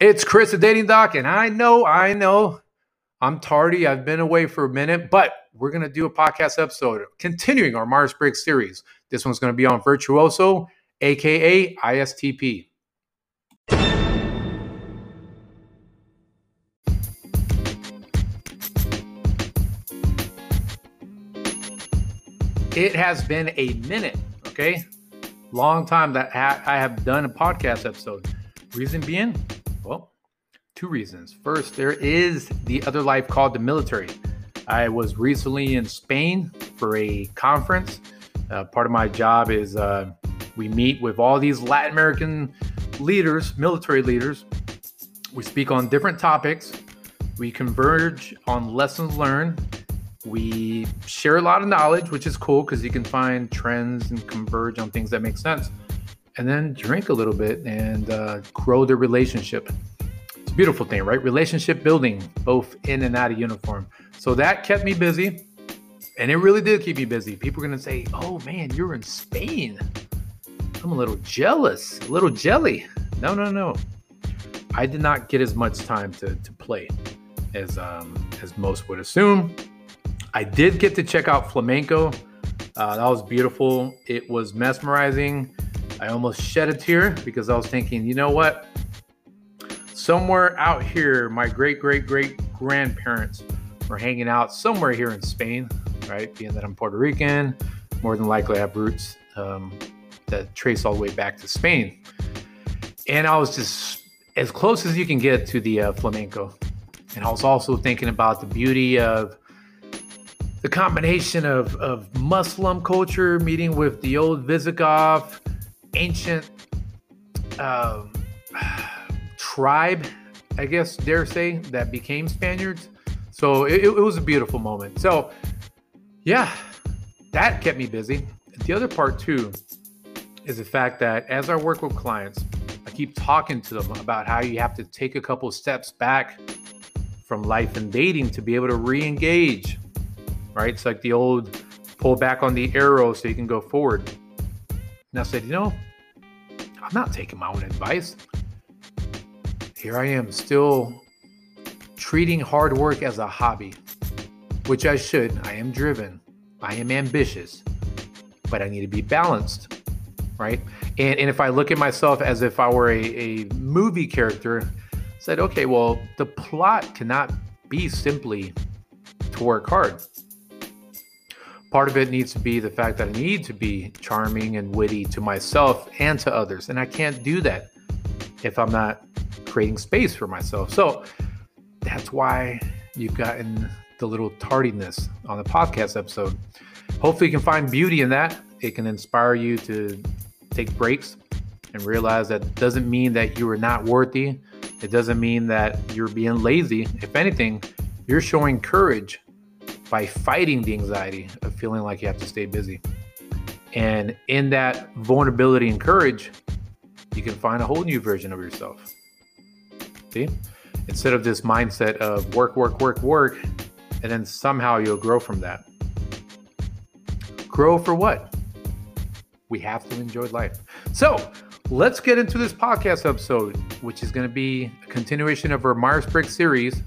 It's Chris, the dating doc, and I know, I know I'm tardy. I've been away for a minute, but we're going to do a podcast episode continuing our Myers Briggs series. This one's going to be on Virtuoso, aka ISTP. It has been a minute, okay? Long time that I have done a podcast episode. Reason being, two reasons. First, there is the other life called the military. I was recently in Spain for a conference. Uh, part of my job is uh, we meet with all these Latin American leaders, military leaders. We speak on different topics. We converge on lessons learned we share a lot of knowledge, which is cool because you can find trends and converge on things that make sense. And then drink a little bit and uh, grow the relationship. Beautiful thing, right? Relationship building, both in and out of uniform. So that kept me busy. And it really did keep me busy. People are going to say, oh man, you're in Spain. I'm a little jealous, a little jelly. No, no, no. I did not get as much time to, to play as um, as most would assume. I did get to check out flamenco. Uh, that was beautiful. It was mesmerizing. I almost shed a tear because I was thinking, you know what? Somewhere out here, my great great great grandparents were hanging out somewhere here in Spain, right? Being that I'm Puerto Rican, more than likely I have roots um, that trace all the way back to Spain. And I was just as close as you can get to the uh, flamenco. And I was also thinking about the beauty of the combination of, of Muslim culture meeting with the old Visigoth, ancient um, tribe, I guess, dare say, that became Spaniards. So it, it was a beautiful moment. So, yeah, that kept me busy. The other part, too, is the fact that as I work with clients, I keep talking to them about how you have to take a couple steps back from life and dating to be able to re engage right? It's like the old pull back on the arrow so you can go forward. And I said, you know, I'm not taking my own advice. Here I am still treating hard work as a hobby, which I should. I am driven, I am ambitious, but I need to be balanced, right? And, and if I look at myself as if I were a, a movie character, said, okay, well, the plot cannot be simply to work hard part of it needs to be the fact that I need to be charming and witty to myself and to others. And I can't do that if I'm not creating space for myself. So that's why you've gotten the little tardiness on the podcast episode. Hopefully, you can find beauty in that. It can inspire you to take breaks and realize that doesn't mean that you are not worthy. It doesn't mean that you're being lazy. If anything, you're showing courage by fighting the anxiety of feeling like you have to stay busy. And in that vulnerability and courage, you can find a whole new version of yourself. See? Instead of this mindset of work, work, work, work, and then somehow you'll grow from that. Grow for what? We have to enjoy life. So let's get into this podcast episode, which is going to be a continuation of our Myers Briggs series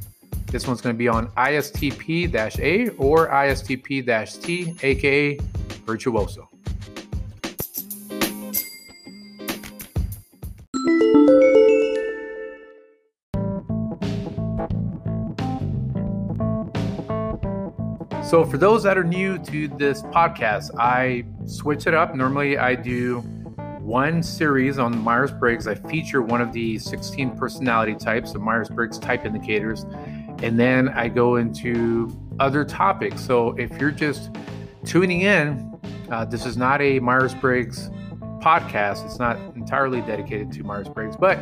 this one's going to be on ISTP-A or ISTP-T, aka Virtuoso. So, for those that are new to this podcast, I switch it up. Normally, I do one series on Myers Briggs. I feature one of the 16 personality types of Myers Briggs type indicators and then I go into other topics. So if you're just tuning in, uh, this is not a Myers Briggs podcast. It's not entirely dedicated to Myers Briggs, but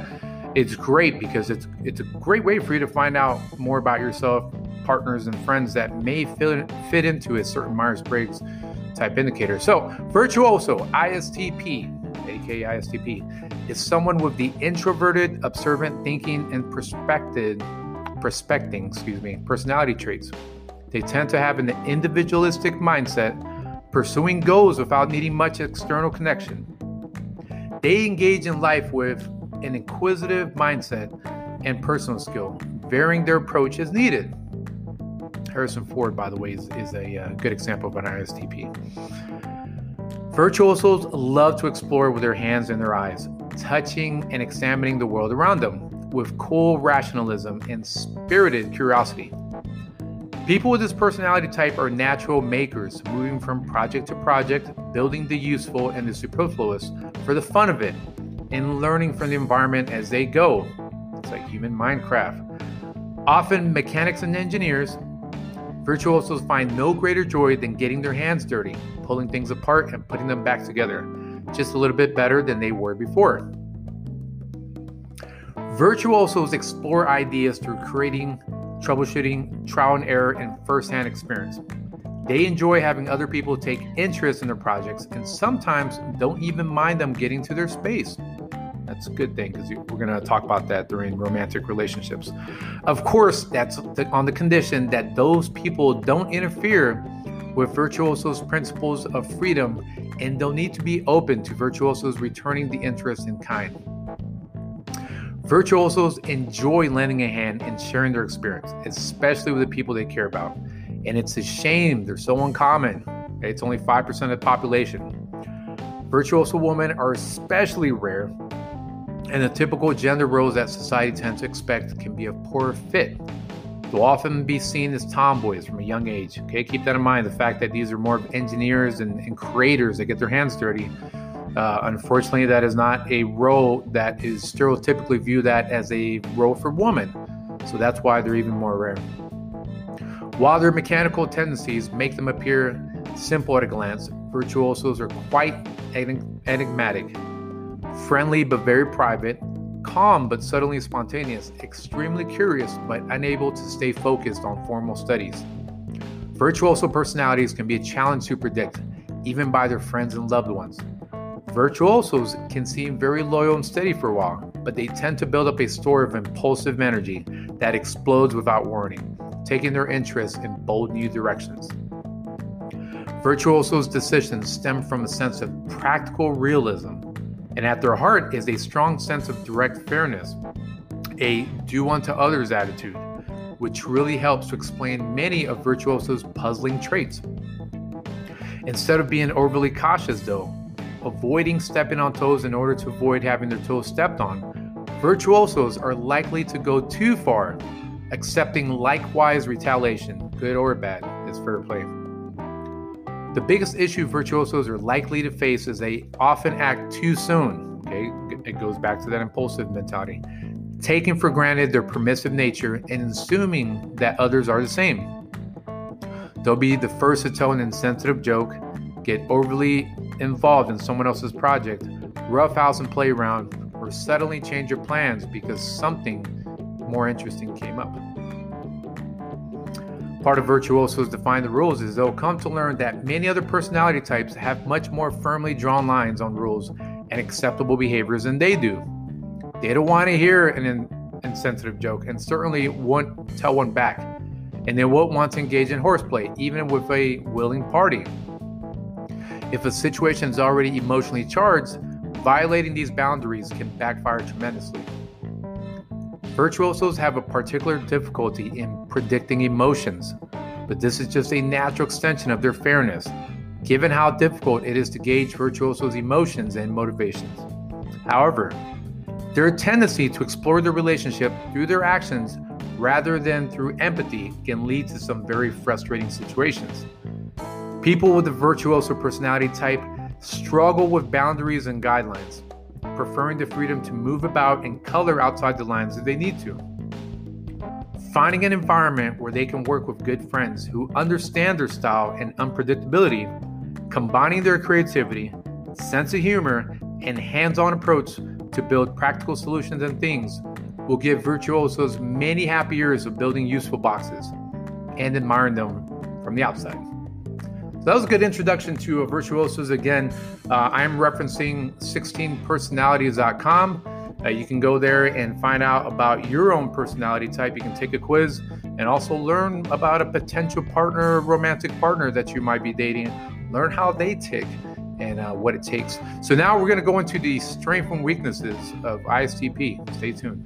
it's great because it's it's a great way for you to find out more about yourself, partners, and friends that may fit fit into a certain Myers Briggs type indicator. So virtuoso ISTP, aka ISTP, is someone with the introverted, observant thinking and perspective prospecting, excuse me, personality traits. They tend to have an individualistic mindset, pursuing goals without needing much external connection. They engage in life with an inquisitive mindset and personal skill. Varying their approach as needed. Harrison Ford, by the way, is, is a uh, good example of an ISTP. Virtuosos love to explore with their hands and their eyes, touching and examining the world around them with cool rationalism and spirited curiosity. People with this personality type are natural makers, moving from project to project, building the useful and the superfluous for the fun of it, and learning from the environment as they go. It's like human Minecraft. Often, mechanics and engineers, virtuosos find no greater joy than getting their hands dirty, pulling things apart, and putting them back together, just a little bit better than they were before. Virtuosos explore ideas through creating, troubleshooting, trial and error, and first-hand experience. They enjoy having other people take interest in their projects and sometimes don't even mind them getting to their space. That's a good thing because we're going to talk about that during romantic relationships. Of course, that's on the condition that those people don't interfere with virtuosos' principles of freedom and they'll need to be open to virtuosos returning the interest in kind. Virtuosos enjoy lending a hand and sharing their experience, especially with the people they care about. And it's a shame they're so uncommon. It's only 5% of the population. Virtuoso women are especially rare, and the typical gender roles that society tends to expect can be a poor fit. They'll often be seen as tomboys from a young age. Okay, keep that in mind. The fact that these are more of engineers and, and creators that get their hands dirty uh, unfortunately, that is not a role that is stereotypically viewed that as a role for women. So that's why they're even more rare. While their mechanical tendencies make them appear simple at a glance, virtuosos are quite enigmatic, friendly but very private, calm but subtly spontaneous, extremely curious but unable to stay focused on formal studies. Virtuoso personalities can be a challenge to predict, even by their friends and loved ones. Virtuosos can seem very loyal and steady for a while, but they tend to build up a store of impulsive energy that explodes without warning, taking their interests in bold new directions. Virtuosos' decisions stem from a sense of practical realism, and at their heart is a strong sense of direct fairness, a do unto others attitude, which really helps to explain many of Virtuoso's puzzling traits. Instead of being overly cautious, though, avoiding stepping on toes in order to avoid having their toes stepped on, virtuosos are likely to go too far, accepting likewise retaliation, good or bad, is fair play. The biggest issue virtuosos are likely to face is they often act too soon. Okay, it goes back to that impulsive mentality, taking for granted their permissive nature and assuming that others are the same. They'll be the first to tell an insensitive joke, get overly involved in someone else's project, roughhouse and play around, or suddenly change your plans because something more interesting came up. Part of virtuosos define the rules is they'll come to learn that many other personality types have much more firmly drawn lines on rules and acceptable behaviors than they do. They don't want to hear an insensitive joke and certainly won't tell one back. And they won't want to engage in horseplay, even with a willing party. If a situation is already emotionally charged, violating these boundaries can backfire tremendously. Virtuosos have a particular difficulty in predicting emotions, but this is just a natural extension of their fairness, given how difficult it is to gauge virtuosos' emotions and motivations. However, their tendency to explore the relationship through their actions rather than through empathy can lead to some very frustrating situations. People with a virtuoso personality type struggle with boundaries and guidelines, preferring the freedom to move about and color outside the lines if they need to. Finding an environment where they can work with good friends who understand their style and unpredictability, combining their creativity, sense of humor, and hands on approach to build practical solutions and things will give virtuosos many happy years of building useful boxes and admiring them from the outside. So that was a good introduction to virtuosos. Again, uh, I'm referencing 16personalities.com. Uh, you can go there and find out about your own personality type. You can take a quiz and also learn about a potential partner, romantic partner that you might be dating. Learn how they tick and uh, what it takes. So now we're going to go into the strengths and weaknesses of ISTP. Stay tuned.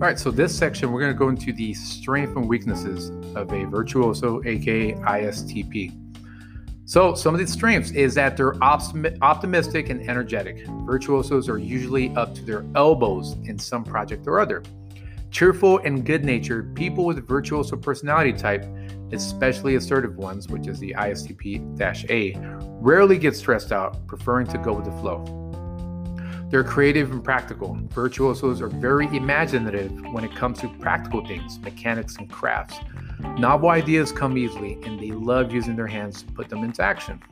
All right, so this section, we're going to go into the strengths and weaknesses of a virtuoso, aka ISTP. So, some of the strengths is that they're optimi- optimistic and energetic. Virtuosos are usually up to their elbows in some project or other. Cheerful and good natured, people with virtuoso personality type, especially assertive ones, which is the ISTP A, rarely get stressed out, preferring to go with the flow. They're creative and practical. Virtuosos are very imaginative when it comes to practical things, mechanics, and crafts. Novel ideas come easily, and they love using their hands to put them into action.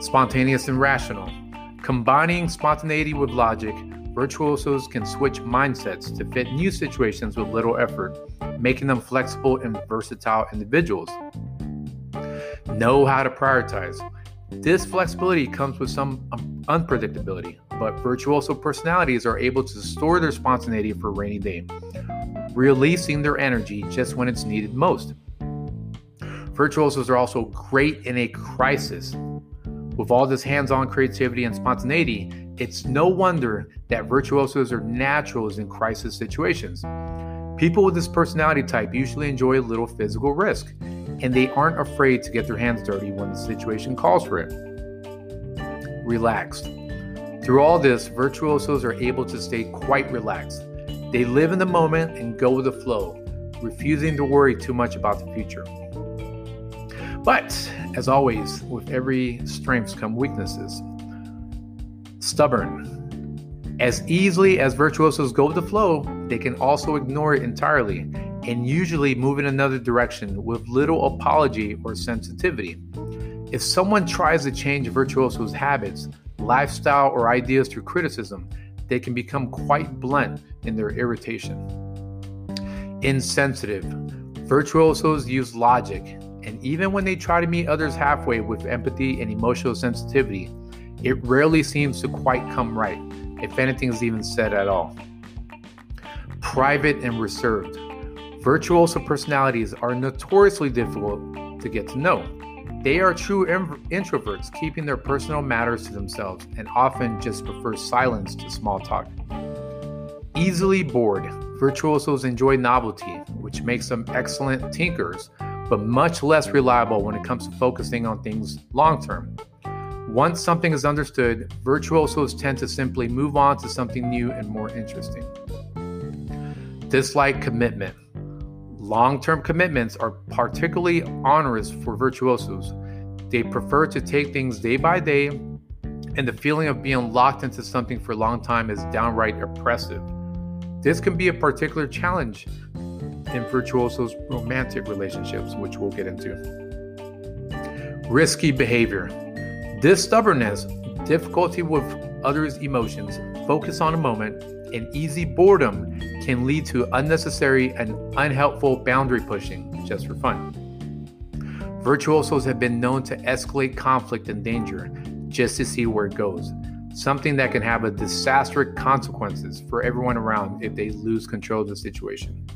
Spontaneous and rational. Combining spontaneity with logic, virtuosos can switch mindsets to fit new situations with little effort, making them flexible and versatile individuals. Know how to prioritize. This flexibility comes with some unpredictability, but virtuoso personalities are able to store their spontaneity for a rainy day, releasing their energy just when it's needed most. Virtuosos are also great in a crisis. With all this hands on creativity and spontaneity, it's no wonder that virtuosos are naturals in crisis situations. People with this personality type usually enjoy a little physical risk, and they aren't afraid to get their hands dirty when the situation calls for it. Relaxed. Through all this, virtuosos are able to stay quite relaxed. They live in the moment and go with the flow, refusing to worry too much about the future. But, as always, with every strengths come weaknesses. Stubborn. As easily as virtuosos go with the flow, they can also ignore it entirely and usually move in another direction with little apology or sensitivity. If someone tries to change virtuoso's habits, lifestyle, or ideas through criticism, they can become quite blunt in their irritation. Insensitive. Virtuosos use logic, and even when they try to meet others halfway with empathy and emotional sensitivity, it rarely seems to quite come right, if anything is even said at all. Private and reserved. Virtuoso personalities are notoriously difficult to get to know. They are true introverts, keeping their personal matters to themselves and often just prefer silence to small talk. Easily bored, virtuosos enjoy novelty, which makes them excellent tinkers, but much less reliable when it comes to focusing on things long term. Once something is understood, virtuosos tend to simply move on to something new and more interesting. Dislike commitment. Long term commitments are particularly onerous for virtuosos. They prefer to take things day by day, and the feeling of being locked into something for a long time is downright oppressive. This can be a particular challenge in virtuosos' romantic relationships, which we'll get into. Risky behavior. This stubbornness, difficulty with others' emotions, focus on a moment, and easy boredom can lead to unnecessary and unhelpful boundary pushing just for fun. Virtuosos have been known to escalate conflict and danger just to see where it goes, something that can have a disastrous consequences for everyone around if they lose control of the situation.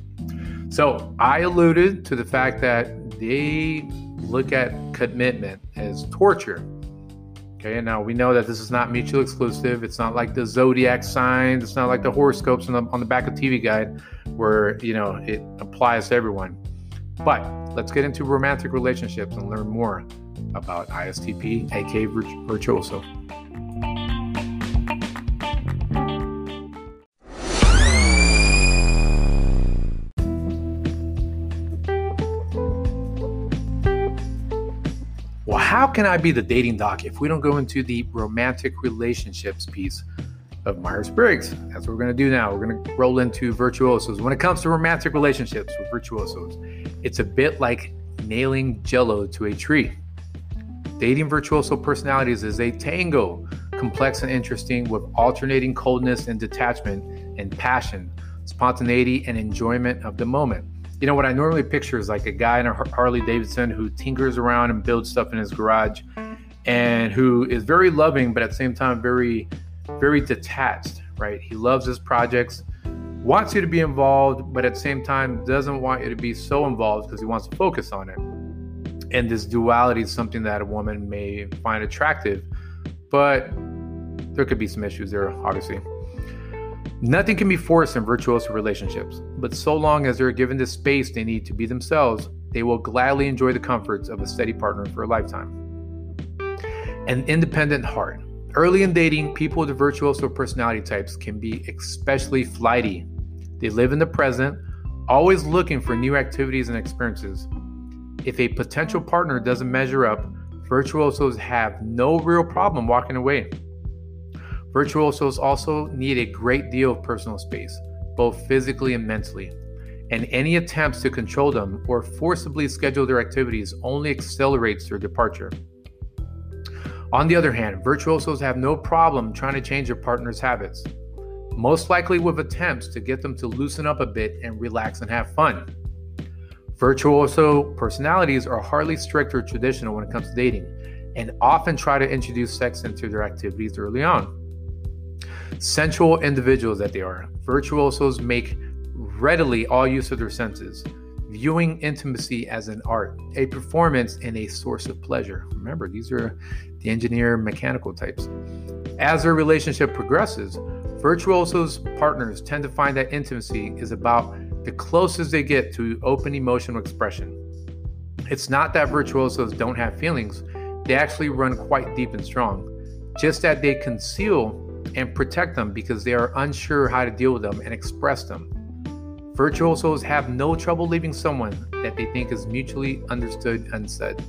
So, I alluded to the fact that they look at commitment as torture Okay, and now we know that this is not mutually exclusive. It's not like the zodiac signs. It's not like the horoscopes on the, on the back of TV guide where, you know, it applies to everyone. But let's get into romantic relationships and learn more about ISTP, aka Virtuoso. Can I be the dating doc if we don't go into the romantic relationships piece of Myers Briggs? That's what we're going to do now. We're going to roll into virtuosos. When it comes to romantic relationships with virtuosos, it's a bit like nailing jello to a tree. Dating virtuoso personalities is a tango, complex and interesting, with alternating coldness and detachment and passion, spontaneity and enjoyment of the moment. You know what I normally picture is like a guy in a Harley Davidson who tinkers around and builds stuff in his garage and who is very loving, but at the same time, very, very detached, right? He loves his projects, wants you to be involved, but at the same time, doesn't want you to be so involved because he wants to focus on it. And this duality is something that a woman may find attractive, but there could be some issues there, obviously. Nothing can be forced in virtuoso relationships, but so long as they're given the space they need to be themselves, they will gladly enjoy the comforts of a steady partner for a lifetime. An independent heart. Early in dating, people with virtuoso personality types can be especially flighty. They live in the present, always looking for new activities and experiences. If a potential partner doesn't measure up, virtuosos have no real problem walking away. Virtuosos also need a great deal of personal space, both physically and mentally, and any attempts to control them or forcibly schedule their activities only accelerates their departure. On the other hand, virtuosos have no problem trying to change their partner's habits, most likely with attempts to get them to loosen up a bit and relax and have fun. Virtuoso personalities are hardly strict or traditional when it comes to dating and often try to introduce sex into their activities early on. Sensual individuals that they are, virtuosos make readily all use of their senses, viewing intimacy as an art, a performance, and a source of pleasure. Remember, these are the engineer mechanical types. As their relationship progresses, virtuosos partners tend to find that intimacy is about the closest they get to open emotional expression. It's not that virtuosos don't have feelings, they actually run quite deep and strong, just that they conceal and protect them because they are unsure how to deal with them and express them. Virtuosos have no trouble leaving someone that they think is mutually understood unsaid.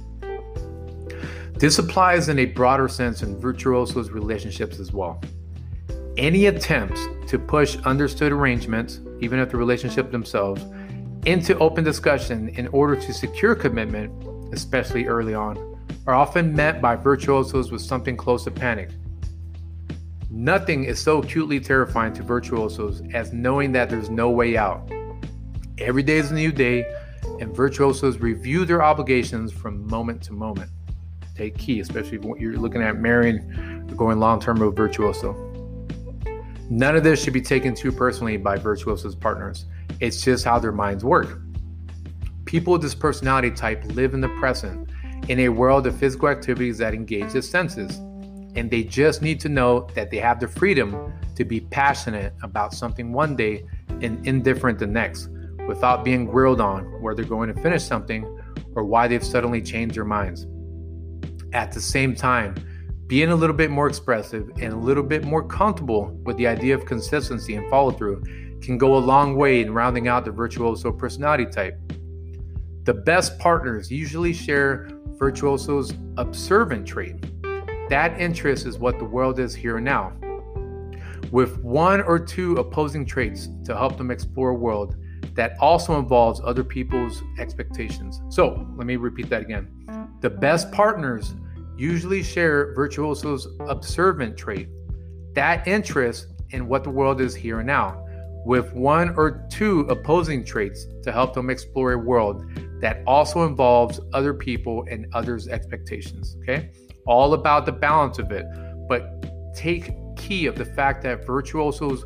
This applies in a broader sense in virtuosos' relationships as well. Any attempts to push understood arrangements, even if the relationship themselves, into open discussion in order to secure commitment, especially early on, are often met by virtuosos with something close to panic. Nothing is so acutely terrifying to virtuosos as knowing that there's no way out. Every day is a new day, and virtuosos review their obligations from moment to moment. Take key, especially if you're looking at marrying or going long term with a virtuoso. None of this should be taken too personally by virtuosos partners. It's just how their minds work. People with this personality type live in the present, in a world of physical activities that engage the senses and they just need to know that they have the freedom to be passionate about something one day and indifferent the next without being grilled on where they're going to finish something or why they've suddenly changed their minds. At the same time, being a little bit more expressive and a little bit more comfortable with the idea of consistency and follow through can go a long way in rounding out the virtuoso personality type. The best partners usually share virtuoso's observant trait that interest is what the world is here and now. With one or two opposing traits to help them explore a world that also involves other people's expectations. So, let me repeat that again. The best partners usually share virtuoso's observant trait, that interest in what the world is here and now, with one or two opposing traits to help them explore a world that also involves other people and others' expectations. Okay all about the balance of it. But take key of the fact that virtuoso's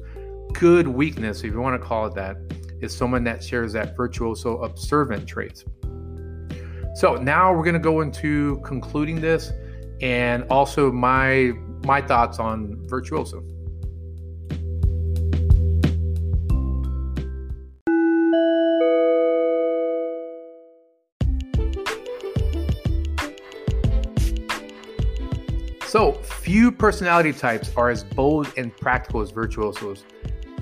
good weakness, if you want to call it that, is someone that shares that virtuoso observant traits. So now we're going to go into concluding this and also my my thoughts on virtuoso. Few personality types are as bold and practical as virtuosos.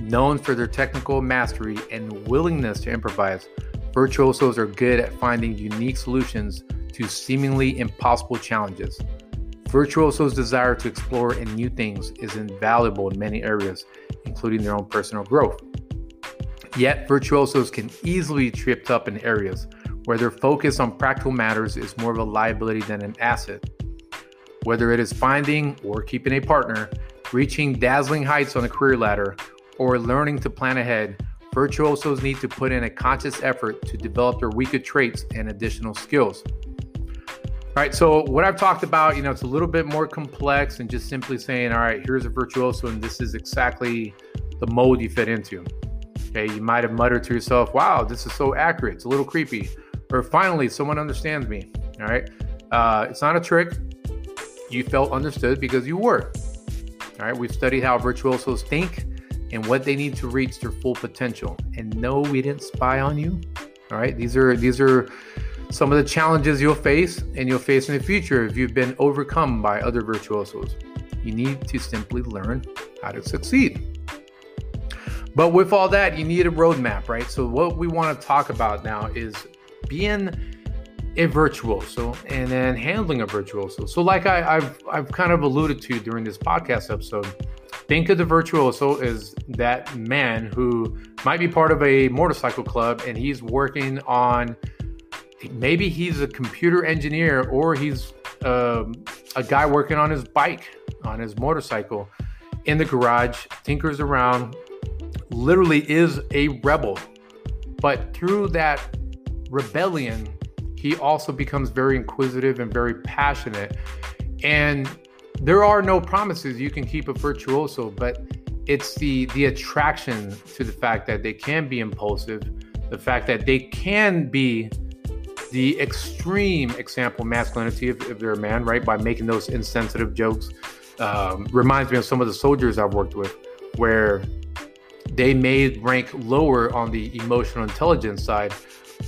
Known for their technical mastery and willingness to improvise, virtuosos are good at finding unique solutions to seemingly impossible challenges. Virtuosos' desire to explore in new things is invaluable in many areas, including their own personal growth. Yet, virtuosos can easily be tripped up in areas where their focus on practical matters is more of a liability than an asset. Whether it is finding or keeping a partner, reaching dazzling heights on a career ladder, or learning to plan ahead, virtuosos need to put in a conscious effort to develop their weaker traits and additional skills. All right, so what I've talked about, you know, it's a little bit more complex than just simply saying, all right, here's a virtuoso and this is exactly the mold you fit into. Okay, you might have muttered to yourself, wow, this is so accurate, it's a little creepy. Or finally, someone understands me. All right, uh, it's not a trick. You felt understood because you were. All right, we've studied how virtuosos think and what they need to reach their full potential. And no, we didn't spy on you. All right, these are these are some of the challenges you'll face and you'll face in the future if you've been overcome by other virtuosos. You need to simply learn how to succeed. But with all that, you need a roadmap, right? So what we want to talk about now is being a virtuoso and then handling a virtuoso. So, like I, have I've kind of alluded to during this podcast episode, think of the virtuoso as that man who might be part of a motorcycle club and he's working on maybe he's a computer engineer or he's um, a guy working on his bike, on his motorcycle in the garage, tinkers around, literally is a rebel. But through that rebellion, he also becomes very inquisitive and very passionate. And there are no promises you can keep a virtuoso, but it's the the attraction to the fact that they can be impulsive, the fact that they can be the extreme example masculinity if, if they're a man, right? By making those insensitive jokes. Um, reminds me of some of the soldiers I've worked with, where they may rank lower on the emotional intelligence side,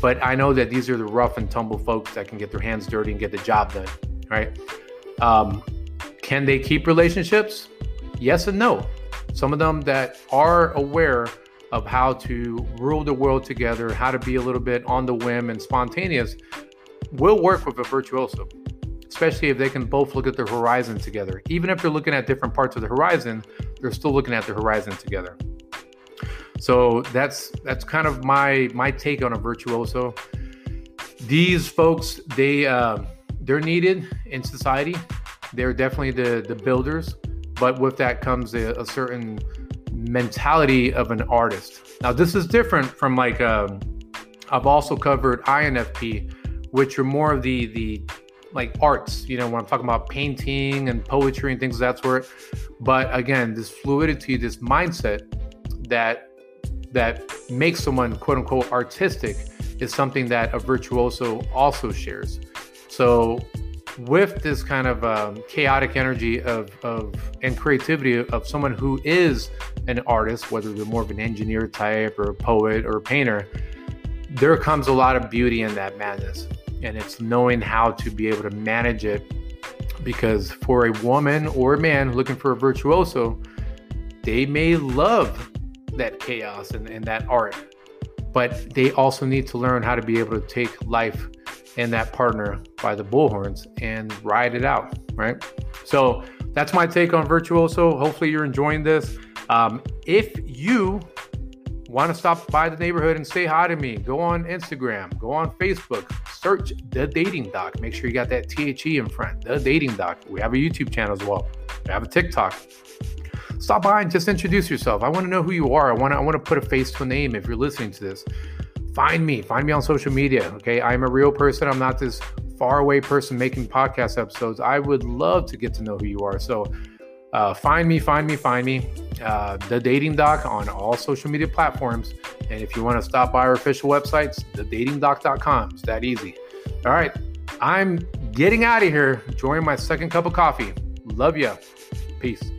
but I know that these are the rough and tumble folks that can get their hands dirty and get the job done, right? Um, can they keep relationships? Yes and no. Some of them that are aware of how to rule the world together, how to be a little bit on the whim and spontaneous, will work with a virtuoso, especially if they can both look at the horizon together. Even if they're looking at different parts of the horizon, they're still looking at the horizon together. So that's that's kind of my my take on a virtuoso. These folks, they uh, they're needed in society. They're definitely the the builders, but with that comes a, a certain mentality of an artist. Now, this is different from like um, I've also covered INFP, which are more of the the like arts. You know, when I'm talking about painting and poetry and things of that sort. But again, this fluidity, this mindset that that makes someone quote unquote artistic is something that a virtuoso also shares. So with this kind of um, chaotic energy of, of and creativity of someone who is an artist, whether they're more of an engineer type or a poet or a painter, there comes a lot of beauty in that madness. And it's knowing how to be able to manage it. Because for a woman or a man looking for a virtuoso, they may love that chaos and, and that art, but they also need to learn how to be able to take life and that partner by the bullhorns and ride it out, right? So that's my take on Virtuoso. Hopefully, you're enjoying this. Um, if you want to stop by the neighborhood and say hi to me, go on Instagram, go on Facebook, search The Dating Doc. Make sure you got that THE in front, The Dating Doc. We have a YouTube channel as well, we have a TikTok. Stop by and just introduce yourself. I want to know who you are. I want to, I want to put a face to a name if you're listening to this find me, find me on social media. Okay. I'm a real person. I'm not this far away person making podcast episodes. I would love to get to know who you are. So uh, find me, find me, find me. Uh, the Dating Doc on all social media platforms. And if you want to stop by our official websites, thedatingdoc.com. It's that easy. All right. I'm getting out of here, enjoying my second cup of coffee. Love ya. Peace.